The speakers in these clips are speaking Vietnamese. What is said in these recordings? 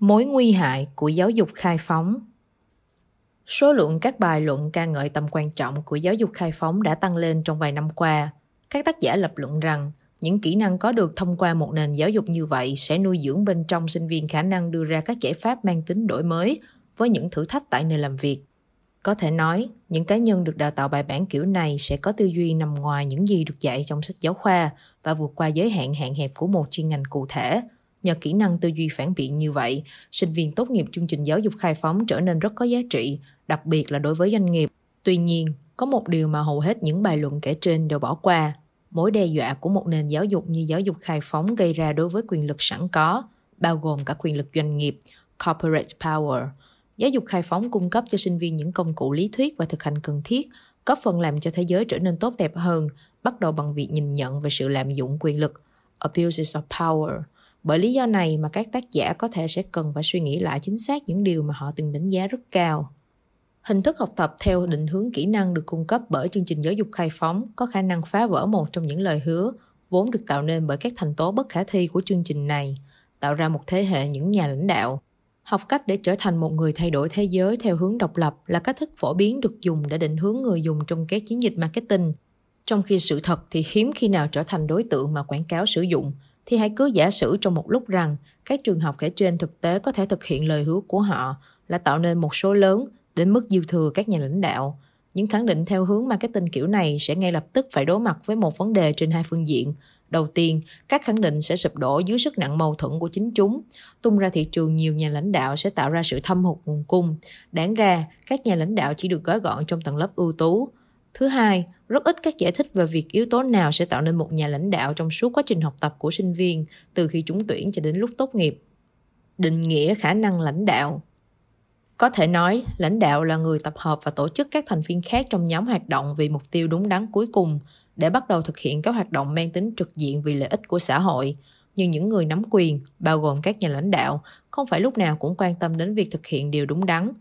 Mối nguy hại của giáo dục khai phóng Số lượng các bài luận ca ngợi tầm quan trọng của giáo dục khai phóng đã tăng lên trong vài năm qua. Các tác giả lập luận rằng những kỹ năng có được thông qua một nền giáo dục như vậy sẽ nuôi dưỡng bên trong sinh viên khả năng đưa ra các giải pháp mang tính đổi mới với những thử thách tại nơi làm việc. Có thể nói, những cá nhân được đào tạo bài bản kiểu này sẽ có tư duy nằm ngoài những gì được dạy trong sách giáo khoa và vượt qua giới hạn hạn hẹp của một chuyên ngành cụ thể. Nhờ kỹ năng tư duy phản biện như vậy, sinh viên tốt nghiệp chương trình giáo dục khai phóng trở nên rất có giá trị, đặc biệt là đối với doanh nghiệp. Tuy nhiên, có một điều mà hầu hết những bài luận kể trên đều bỏ qua. Mối đe dọa của một nền giáo dục như giáo dục khai phóng gây ra đối với quyền lực sẵn có, bao gồm cả quyền lực doanh nghiệp, corporate power. Giáo dục khai phóng cung cấp cho sinh viên những công cụ lý thuyết và thực hành cần thiết, góp phần làm cho thế giới trở nên tốt đẹp hơn, bắt đầu bằng việc nhìn nhận về sự lạm dụng quyền lực, abuses of power, bởi lý do này mà các tác giả có thể sẽ cần phải suy nghĩ lại chính xác những điều mà họ từng đánh giá rất cao. Hình thức học tập theo định hướng kỹ năng được cung cấp bởi chương trình giáo dục khai phóng có khả năng phá vỡ một trong những lời hứa vốn được tạo nên bởi các thành tố bất khả thi của chương trình này, tạo ra một thế hệ những nhà lãnh đạo. Học cách để trở thành một người thay đổi thế giới theo hướng độc lập là cách thức phổ biến được dùng để định hướng người dùng trong các chiến dịch marketing. Trong khi sự thật thì hiếm khi nào trở thành đối tượng mà quảng cáo sử dụng – thì hãy cứ giả sử trong một lúc rằng các trường học kể trên thực tế có thể thực hiện lời hứa của họ là tạo nên một số lớn đến mức dư thừa các nhà lãnh đạo. Những khẳng định theo hướng marketing kiểu này sẽ ngay lập tức phải đối mặt với một vấn đề trên hai phương diện. Đầu tiên, các khẳng định sẽ sụp đổ dưới sức nặng mâu thuẫn của chính chúng. Tung ra thị trường nhiều nhà lãnh đạo sẽ tạo ra sự thâm hụt nguồn cung. Đáng ra, các nhà lãnh đạo chỉ được gói gọn trong tầng lớp ưu tú. Thứ hai, rất ít các giải thích về việc yếu tố nào sẽ tạo nên một nhà lãnh đạo trong suốt quá trình học tập của sinh viên từ khi trúng tuyển cho đến lúc tốt nghiệp. Định nghĩa khả năng lãnh đạo có thể nói, lãnh đạo là người tập hợp và tổ chức các thành viên khác trong nhóm hoạt động vì mục tiêu đúng đắn cuối cùng để bắt đầu thực hiện các hoạt động mang tính trực diện vì lợi ích của xã hội. Nhưng những người nắm quyền, bao gồm các nhà lãnh đạo, không phải lúc nào cũng quan tâm đến việc thực hiện điều đúng đắn.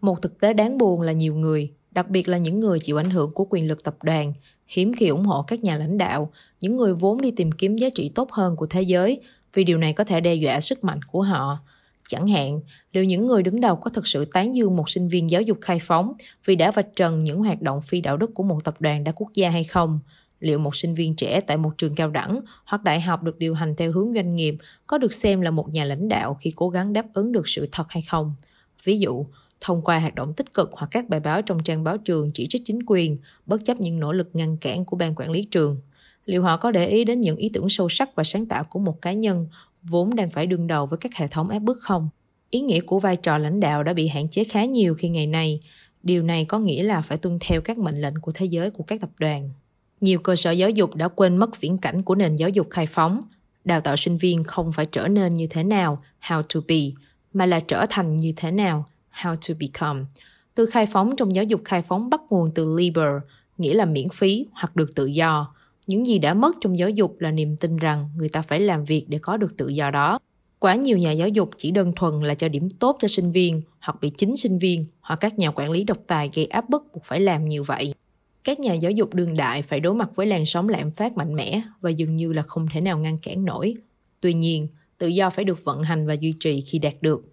Một thực tế đáng buồn là nhiều người, đặc biệt là những người chịu ảnh hưởng của quyền lực tập đoàn, hiếm khi ủng hộ các nhà lãnh đạo, những người vốn đi tìm kiếm giá trị tốt hơn của thế giới, vì điều này có thể đe dọa sức mạnh của họ. Chẳng hạn, liệu những người đứng đầu có thực sự tán dương một sinh viên giáo dục khai phóng vì đã vạch trần những hoạt động phi đạo đức của một tập đoàn đa quốc gia hay không? Liệu một sinh viên trẻ tại một trường cao đẳng hoặc đại học được điều hành theo hướng doanh nghiệp có được xem là một nhà lãnh đạo khi cố gắng đáp ứng được sự thật hay không? Ví dụ, thông qua hoạt động tích cực hoặc các bài báo trong trang báo trường chỉ trích chính quyền, bất chấp những nỗ lực ngăn cản của ban quản lý trường. Liệu họ có để ý đến những ý tưởng sâu sắc và sáng tạo của một cá nhân vốn đang phải đương đầu với các hệ thống ép bức không? Ý nghĩa của vai trò lãnh đạo đã bị hạn chế khá nhiều khi ngày nay. Điều này có nghĩa là phải tuân theo các mệnh lệnh của thế giới của các tập đoàn. Nhiều cơ sở giáo dục đã quên mất viễn cảnh của nền giáo dục khai phóng. Đào tạo sinh viên không phải trở nên như thế nào, how to be, mà là trở thành như thế nào, How to Become. Từ khai phóng trong giáo dục khai phóng bắt nguồn từ liber, nghĩa là miễn phí hoặc được tự do. Những gì đã mất trong giáo dục là niềm tin rằng người ta phải làm việc để có được tự do đó. Quá nhiều nhà giáo dục chỉ đơn thuần là cho điểm tốt cho sinh viên hoặc bị chính sinh viên hoặc các nhà quản lý độc tài gây áp bức buộc phải làm như vậy. Các nhà giáo dục đương đại phải đối mặt với làn sóng lạm phát mạnh mẽ và dường như là không thể nào ngăn cản nổi. Tuy nhiên, tự do phải được vận hành và duy trì khi đạt được.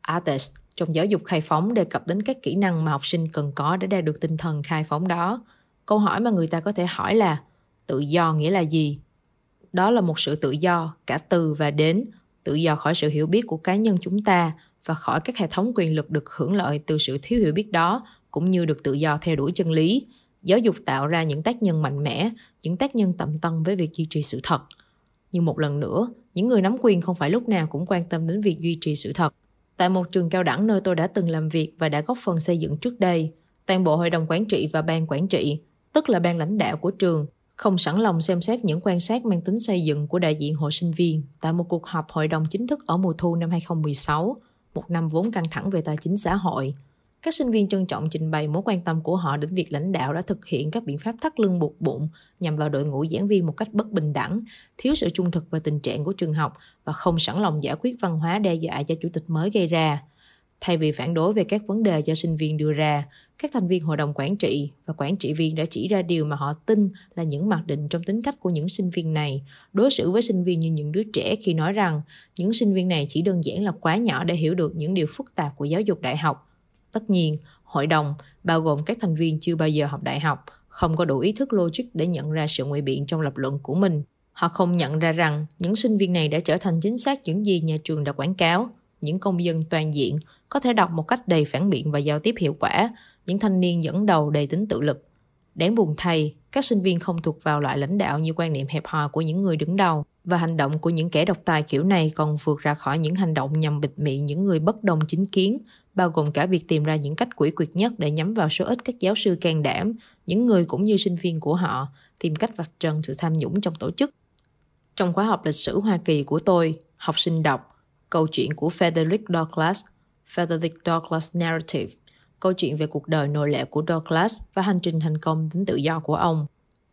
Artist trong giáo dục khai phóng đề cập đến các kỹ năng mà học sinh cần có để đạt được tinh thần khai phóng đó. Câu hỏi mà người ta có thể hỏi là tự do nghĩa là gì? Đó là một sự tự do cả từ và đến, tự do khỏi sự hiểu biết của cá nhân chúng ta và khỏi các hệ thống quyền lực được hưởng lợi từ sự thiếu hiểu biết đó cũng như được tự do theo đuổi chân lý. Giáo dục tạo ra những tác nhân mạnh mẽ, những tác nhân tận tâm với việc duy trì sự thật. Nhưng một lần nữa, những người nắm quyền không phải lúc nào cũng quan tâm đến việc duy trì sự thật Tại một trường cao đẳng nơi tôi đã từng làm việc và đã góp phần xây dựng trước đây, toàn bộ hội đồng quản trị và ban quản trị, tức là ban lãnh đạo của trường, không sẵn lòng xem xét những quan sát mang tính xây dựng của đại diện hội sinh viên tại một cuộc họp hội đồng chính thức ở mùa thu năm 2016, một năm vốn căng thẳng về tài chính xã hội. Các sinh viên trân trọng trình bày mối quan tâm của họ đến việc lãnh đạo đã thực hiện các biện pháp thắt lưng buộc bụng nhằm vào đội ngũ giảng viên một cách bất bình đẳng, thiếu sự trung thực về tình trạng của trường học và không sẵn lòng giải quyết văn hóa đe dọa do chủ tịch mới gây ra. Thay vì phản đối về các vấn đề do sinh viên đưa ra, các thành viên hội đồng quản trị và quản trị viên đã chỉ ra điều mà họ tin là những mặc định trong tính cách của những sinh viên này, đối xử với sinh viên như những đứa trẻ khi nói rằng những sinh viên này chỉ đơn giản là quá nhỏ để hiểu được những điều phức tạp của giáo dục đại học. Tất nhiên, hội đồng, bao gồm các thành viên chưa bao giờ học đại học, không có đủ ý thức logic để nhận ra sự ngụy biện trong lập luận của mình. Họ không nhận ra rằng những sinh viên này đã trở thành chính xác những gì nhà trường đã quảng cáo, những công dân toàn diện có thể đọc một cách đầy phản biện và giao tiếp hiệu quả, những thanh niên dẫn đầu đầy tính tự lực. Đáng buồn thay, các sinh viên không thuộc vào loại lãnh đạo như quan niệm hẹp hòi của những người đứng đầu và hành động của những kẻ độc tài kiểu này còn vượt ra khỏi những hành động nhằm bịt miệng những người bất đồng chính kiến, bao gồm cả việc tìm ra những cách quỷ quyệt nhất để nhắm vào số ít các giáo sư can đảm, những người cũng như sinh viên của họ, tìm cách vạch trần sự tham nhũng trong tổ chức. Trong khóa học lịch sử Hoa Kỳ của tôi, học sinh đọc câu chuyện của Frederick Douglass, Frederick Douglass Narrative, câu chuyện về cuộc đời nội lệ của Douglass và hành trình thành công đến tự do của ông.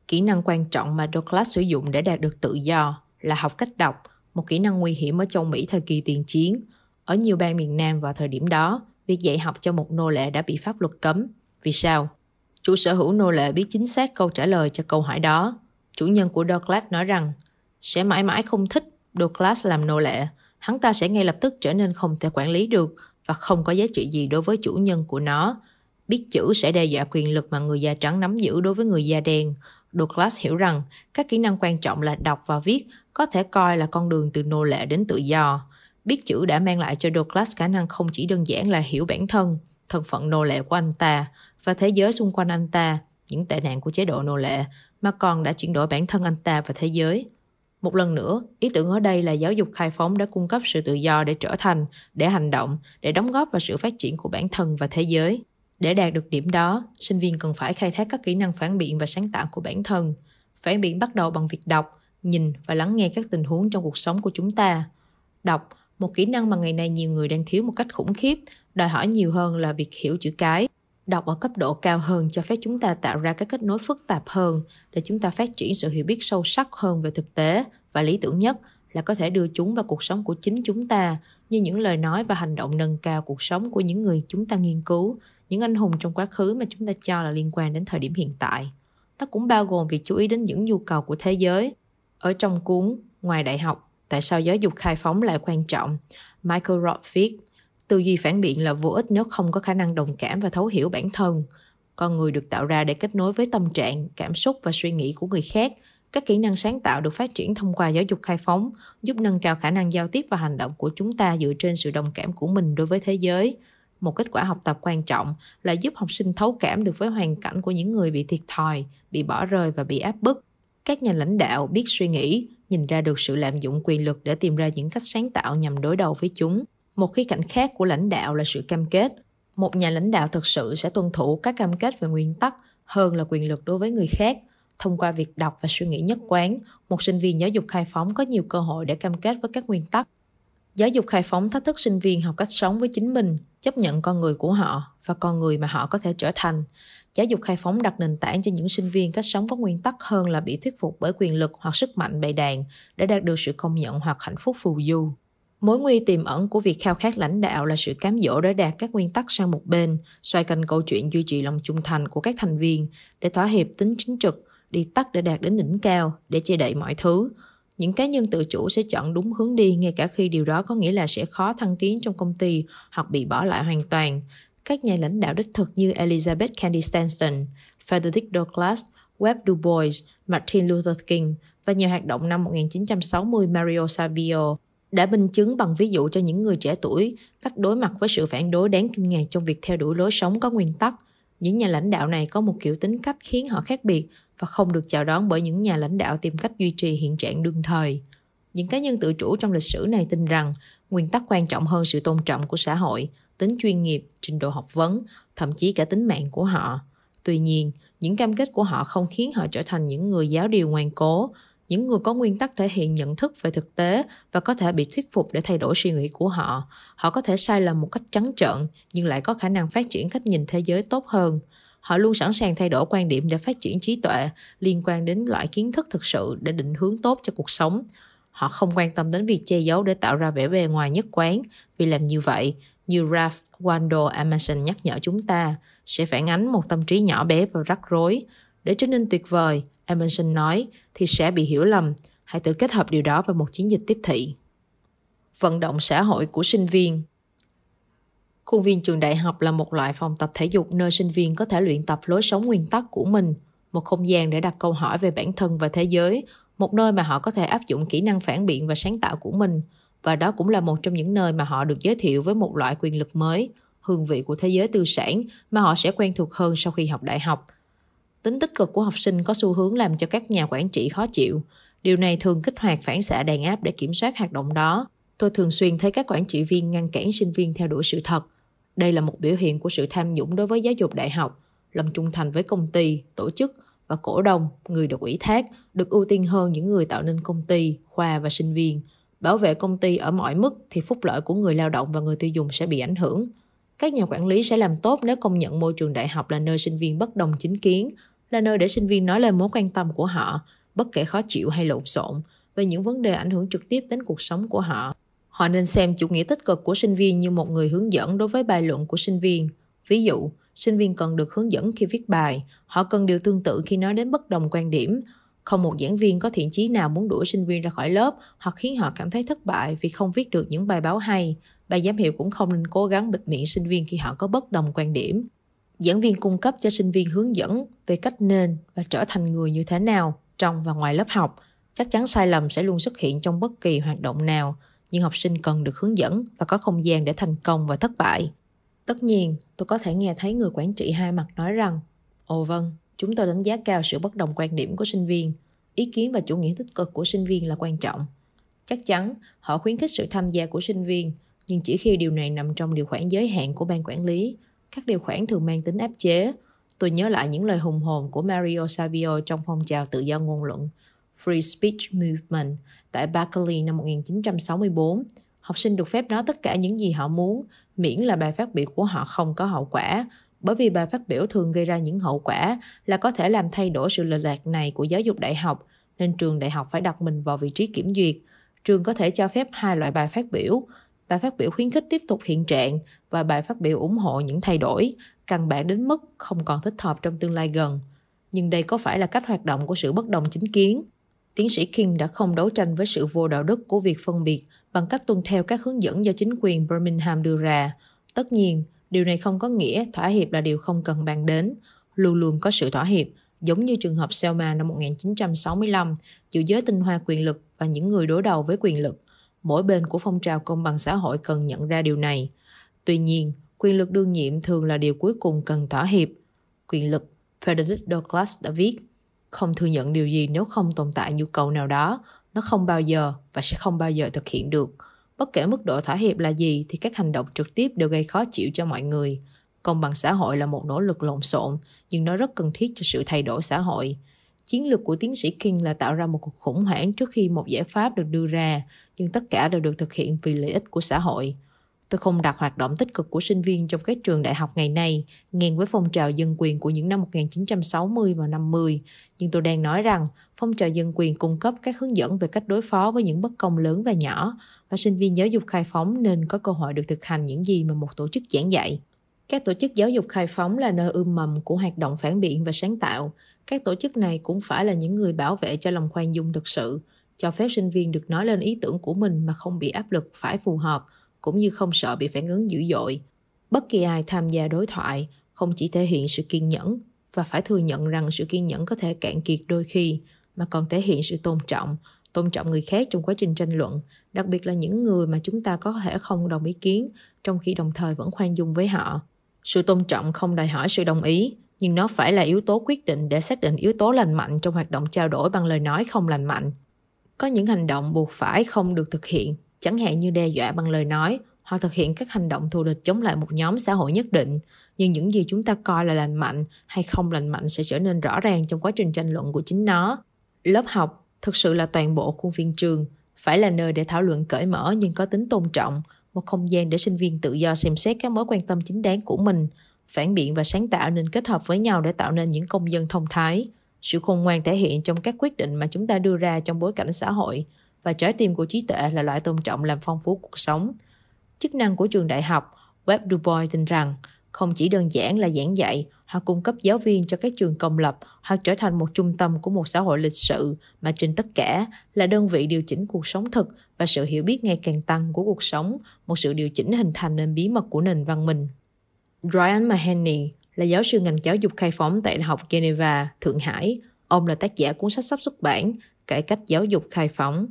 Kỹ năng quan trọng mà Douglass sử dụng để đạt được tự do là học cách đọc, một kỹ năng nguy hiểm ở châu Mỹ thời kỳ tiền chiến. Ở nhiều bang miền Nam vào thời điểm đó, việc dạy học cho một nô lệ đã bị pháp luật cấm. Vì sao? Chủ sở hữu nô lệ biết chính xác câu trả lời cho câu hỏi đó. Chủ nhân của Douglas nói rằng sẽ mãi mãi không thích Douglas làm nô lệ. Hắn ta sẽ ngay lập tức trở nên không thể quản lý được và không có giá trị gì đối với chủ nhân của nó. Biết chữ sẽ đe dọa quyền lực mà người da trắng nắm giữ đối với người da đen. Douglas hiểu rằng các kỹ năng quan trọng là đọc và viết có thể coi là con đường từ nô lệ đến tự do. Biết chữ đã mang lại cho Douglas khả năng không chỉ đơn giản là hiểu bản thân, thân phận nô lệ của anh ta và thế giới xung quanh anh ta, những tệ nạn của chế độ nô lệ, mà còn đã chuyển đổi bản thân anh ta và thế giới. Một lần nữa, ý tưởng ở đây là giáo dục khai phóng đã cung cấp sự tự do để trở thành, để hành động, để đóng góp vào sự phát triển của bản thân và thế giới. Để đạt được điểm đó, sinh viên cần phải khai thác các kỹ năng phản biện và sáng tạo của bản thân. Phản biện bắt đầu bằng việc đọc, nhìn và lắng nghe các tình huống trong cuộc sống của chúng ta. Đọc, một kỹ năng mà ngày nay nhiều người đang thiếu một cách khủng khiếp, đòi hỏi nhiều hơn là việc hiểu chữ cái. Đọc ở cấp độ cao hơn cho phép chúng ta tạo ra các kết nối phức tạp hơn để chúng ta phát triển sự hiểu biết sâu sắc hơn về thực tế và lý tưởng nhất là có thể đưa chúng vào cuộc sống của chính chúng ta như những lời nói và hành động nâng cao cuộc sống của những người chúng ta nghiên cứu, những anh hùng trong quá khứ mà chúng ta cho là liên quan đến thời điểm hiện tại. Nó cũng bao gồm việc chú ý đến những nhu cầu của thế giới. Ở trong cuốn Ngoài đại học, tại sao giáo dục khai phóng lại quan trọng? Michael Roth viết, tư duy phản biện là vô ích nếu không có khả năng đồng cảm và thấu hiểu bản thân. Con người được tạo ra để kết nối với tâm trạng, cảm xúc và suy nghĩ của người khác – các kỹ năng sáng tạo được phát triển thông qua giáo dục khai phóng, giúp nâng cao khả năng giao tiếp và hành động của chúng ta dựa trên sự đồng cảm của mình đối với thế giới. Một kết quả học tập quan trọng là giúp học sinh thấu cảm được với hoàn cảnh của những người bị thiệt thòi, bị bỏ rơi và bị áp bức. Các nhà lãnh đạo biết suy nghĩ, nhìn ra được sự lạm dụng quyền lực để tìm ra những cách sáng tạo nhằm đối đầu với chúng. Một khía cạnh khác của lãnh đạo là sự cam kết. Một nhà lãnh đạo thực sự sẽ tuân thủ các cam kết về nguyên tắc hơn là quyền lực đối với người khác Thông qua việc đọc và suy nghĩ nhất quán, một sinh viên giáo dục khai phóng có nhiều cơ hội để cam kết với các nguyên tắc. Giáo dục khai phóng thách thức sinh viên học cách sống với chính mình, chấp nhận con người của họ và con người mà họ có thể trở thành. Giáo dục khai phóng đặt nền tảng cho những sinh viên cách sống có nguyên tắc hơn là bị thuyết phục bởi quyền lực hoặc sức mạnh bày đàn để đạt được sự công nhận hoặc hạnh phúc phù du. Mối nguy tiềm ẩn của việc khao khát lãnh đạo là sự cám dỗ để đạt các nguyên tắc sang một bên, xoay quanh câu chuyện duy trì lòng trung thành của các thành viên để thỏa hiệp tính chính trực đi tắt để đạt đến đỉnh cao, để che đậy mọi thứ. Những cá nhân tự chủ sẽ chọn đúng hướng đi ngay cả khi điều đó có nghĩa là sẽ khó thăng tiến trong công ty hoặc bị bỏ lại hoàn toàn. Các nhà lãnh đạo đích thực như Elizabeth Cady Stanton, Frederick Douglass, Webb Du Bois, Martin Luther King và nhà hoạt động năm 1960 Mario Savio đã minh chứng bằng ví dụ cho những người trẻ tuổi cách đối mặt với sự phản đối đáng kinh ngạc trong việc theo đuổi lối sống có nguyên tắc. Những nhà lãnh đạo này có một kiểu tính cách khiến họ khác biệt và không được chào đón bởi những nhà lãnh đạo tìm cách duy trì hiện trạng đương thời. Những cá nhân tự chủ trong lịch sử này tin rằng nguyên tắc quan trọng hơn sự tôn trọng của xã hội, tính chuyên nghiệp, trình độ học vấn, thậm chí cả tính mạng của họ. Tuy nhiên, những cam kết của họ không khiến họ trở thành những người giáo điều ngoan cố, những người có nguyên tắc thể hiện nhận thức về thực tế và có thể bị thuyết phục để thay đổi suy nghĩ của họ. Họ có thể sai lầm một cách trắng trợn nhưng lại có khả năng phát triển cách nhìn thế giới tốt hơn. Họ luôn sẵn sàng thay đổi quan điểm để phát triển trí tuệ liên quan đến loại kiến thức thực sự để định hướng tốt cho cuộc sống. Họ không quan tâm đến việc che giấu để tạo ra vẻ bề ngoài nhất quán, vì làm như vậy, như Ralph Waldo Emerson nhắc nhở chúng ta, sẽ phản ánh một tâm trí nhỏ bé và rắc rối. Để trở nên tuyệt vời, Emerson nói, thì sẽ bị hiểu lầm. Hãy tự kết hợp điều đó vào một chiến dịch tiếp thị. Vận động xã hội của sinh viên Khuôn viên trường đại học là một loại phòng tập thể dục nơi sinh viên có thể luyện tập lối sống nguyên tắc của mình, một không gian để đặt câu hỏi về bản thân và thế giới, một nơi mà họ có thể áp dụng kỹ năng phản biện và sáng tạo của mình. Và đó cũng là một trong những nơi mà họ được giới thiệu với một loại quyền lực mới, hương vị của thế giới tư sản mà họ sẽ quen thuộc hơn sau khi học đại học. Tính tích cực của học sinh có xu hướng làm cho các nhà quản trị khó chịu. Điều này thường kích hoạt phản xạ đàn áp để kiểm soát hoạt động đó. Tôi thường xuyên thấy các quản trị viên ngăn cản sinh viên theo đuổi sự thật – đây là một biểu hiện của sự tham nhũng đối với giáo dục đại học, lòng trung thành với công ty, tổ chức và cổ đông, người được ủy thác, được ưu tiên hơn những người tạo nên công ty, khoa và sinh viên. Bảo vệ công ty ở mọi mức thì phúc lợi của người lao động và người tiêu dùng sẽ bị ảnh hưởng. Các nhà quản lý sẽ làm tốt nếu công nhận môi trường đại học là nơi sinh viên bất đồng chính kiến, là nơi để sinh viên nói lên mối quan tâm của họ, bất kể khó chịu hay lộn xộn, về những vấn đề ảnh hưởng trực tiếp đến cuộc sống của họ. Họ nên xem chủ nghĩa tích cực của sinh viên như một người hướng dẫn đối với bài luận của sinh viên. Ví dụ, sinh viên cần được hướng dẫn khi viết bài, họ cần điều tương tự khi nói đến bất đồng quan điểm. Không một giảng viên có thiện chí nào muốn đuổi sinh viên ra khỏi lớp hoặc khiến họ cảm thấy thất bại vì không viết được những bài báo hay ban giám hiệu cũng không nên cố gắng bịt miệng sinh viên khi họ có bất đồng quan điểm. Giảng viên cung cấp cho sinh viên hướng dẫn về cách nên và trở thành người như thế nào trong và ngoài lớp học. Chắc chắn sai lầm sẽ luôn xuất hiện trong bất kỳ hoạt động nào nhưng học sinh cần được hướng dẫn và có không gian để thành công và thất bại. Tất nhiên, tôi có thể nghe thấy người quản trị hai mặt nói rằng Ồ vâng, chúng tôi đánh giá cao sự bất đồng quan điểm của sinh viên. Ý kiến và chủ nghĩa tích cực của sinh viên là quan trọng. Chắc chắn, họ khuyến khích sự tham gia của sinh viên, nhưng chỉ khi điều này nằm trong điều khoản giới hạn của ban quản lý. Các điều khoản thường mang tính áp chế. Tôi nhớ lại những lời hùng hồn của Mario Savio trong phong trào tự do ngôn luận, Free Speech Movement tại Berkeley năm 1964. Học sinh được phép nói tất cả những gì họ muốn, miễn là bài phát biểu của họ không có hậu quả, bởi vì bài phát biểu thường gây ra những hậu quả là có thể làm thay đổi sự lệch lạc này của giáo dục đại học, nên trường đại học phải đặt mình vào vị trí kiểm duyệt. Trường có thể cho phép hai loại bài phát biểu, bài phát biểu khuyến khích tiếp tục hiện trạng và bài phát biểu ủng hộ những thay đổi, căn bản đến mức không còn thích hợp trong tương lai gần. Nhưng đây có phải là cách hoạt động của sự bất đồng chính kiến? tiến sĩ King đã không đấu tranh với sự vô đạo đức của việc phân biệt bằng cách tuân theo các hướng dẫn do chính quyền Birmingham đưa ra. Tất nhiên, điều này không có nghĩa thỏa hiệp là điều không cần bàn đến. Luôn luôn có sự thỏa hiệp, giống như trường hợp Selma năm 1965, giữa giới tinh hoa quyền lực và những người đối đầu với quyền lực. Mỗi bên của phong trào công bằng xã hội cần nhận ra điều này. Tuy nhiên, quyền lực đương nhiệm thường là điều cuối cùng cần thỏa hiệp. Quyền lực, Frederick Douglass đã viết, không thừa nhận điều gì nếu không tồn tại nhu cầu nào đó nó không bao giờ và sẽ không bao giờ thực hiện được bất kể mức độ thỏa hiệp là gì thì các hành động trực tiếp đều gây khó chịu cho mọi người công bằng xã hội là một nỗ lực lộn xộn nhưng nó rất cần thiết cho sự thay đổi xã hội chiến lược của tiến sĩ king là tạo ra một cuộc khủng hoảng trước khi một giải pháp được đưa ra nhưng tất cả đều được thực hiện vì lợi ích của xã hội Tôi không đặt hoạt động tích cực của sinh viên trong các trường đại học ngày nay ngang với phong trào dân quyền của những năm 1960 và 50, nhưng tôi đang nói rằng phong trào dân quyền cung cấp các hướng dẫn về cách đối phó với những bất công lớn và nhỏ, và sinh viên giáo dục khai phóng nên có cơ hội được thực hành những gì mà một tổ chức giảng dạy. Các tổ chức giáo dục khai phóng là nơi ươm mầm của hoạt động phản biện và sáng tạo. Các tổ chức này cũng phải là những người bảo vệ cho lòng khoan dung thực sự, cho phép sinh viên được nói lên ý tưởng của mình mà không bị áp lực phải phù hợp, cũng như không sợ bị phản ứng dữ dội. Bất kỳ ai tham gia đối thoại không chỉ thể hiện sự kiên nhẫn và phải thừa nhận rằng sự kiên nhẫn có thể cạn kiệt đôi khi mà còn thể hiện sự tôn trọng, tôn trọng người khác trong quá trình tranh luận, đặc biệt là những người mà chúng ta có thể không đồng ý kiến trong khi đồng thời vẫn khoan dung với họ. Sự tôn trọng không đòi hỏi sự đồng ý, nhưng nó phải là yếu tố quyết định để xác định yếu tố lành mạnh trong hoạt động trao đổi bằng lời nói không lành mạnh. Có những hành động buộc phải không được thực hiện chẳng hạn như đe dọa bằng lời nói hoặc thực hiện các hành động thù địch chống lại một nhóm xã hội nhất định nhưng những gì chúng ta coi là lành mạnh hay không lành mạnh sẽ trở nên rõ ràng trong quá trình tranh luận của chính nó lớp học thực sự là toàn bộ khuôn viên trường phải là nơi để thảo luận cởi mở nhưng có tính tôn trọng một không gian để sinh viên tự do xem xét các mối quan tâm chính đáng của mình phản biện và sáng tạo nên kết hợp với nhau để tạo nên những công dân thông thái sự khôn ngoan thể hiện trong các quyết định mà chúng ta đưa ra trong bối cảnh xã hội và trái tim của trí tuệ là loại tôn trọng làm phong phú cuộc sống. Chức năng của trường đại học, Web Du Bois tin rằng không chỉ đơn giản là giảng dạy hoặc cung cấp giáo viên cho các trường công lập hoặc trở thành một trung tâm của một xã hội lịch sự mà trên tất cả là đơn vị điều chỉnh cuộc sống thực và sự hiểu biết ngày càng tăng của cuộc sống, một sự điều chỉnh hình thành nên bí mật của nền văn minh. Brian Mahoney là giáo sư ngành giáo dục khai phóng tại Đại học Geneva, Thượng Hải. Ông là tác giả cuốn sách sắp xuất bản Cải cách giáo dục khai phóng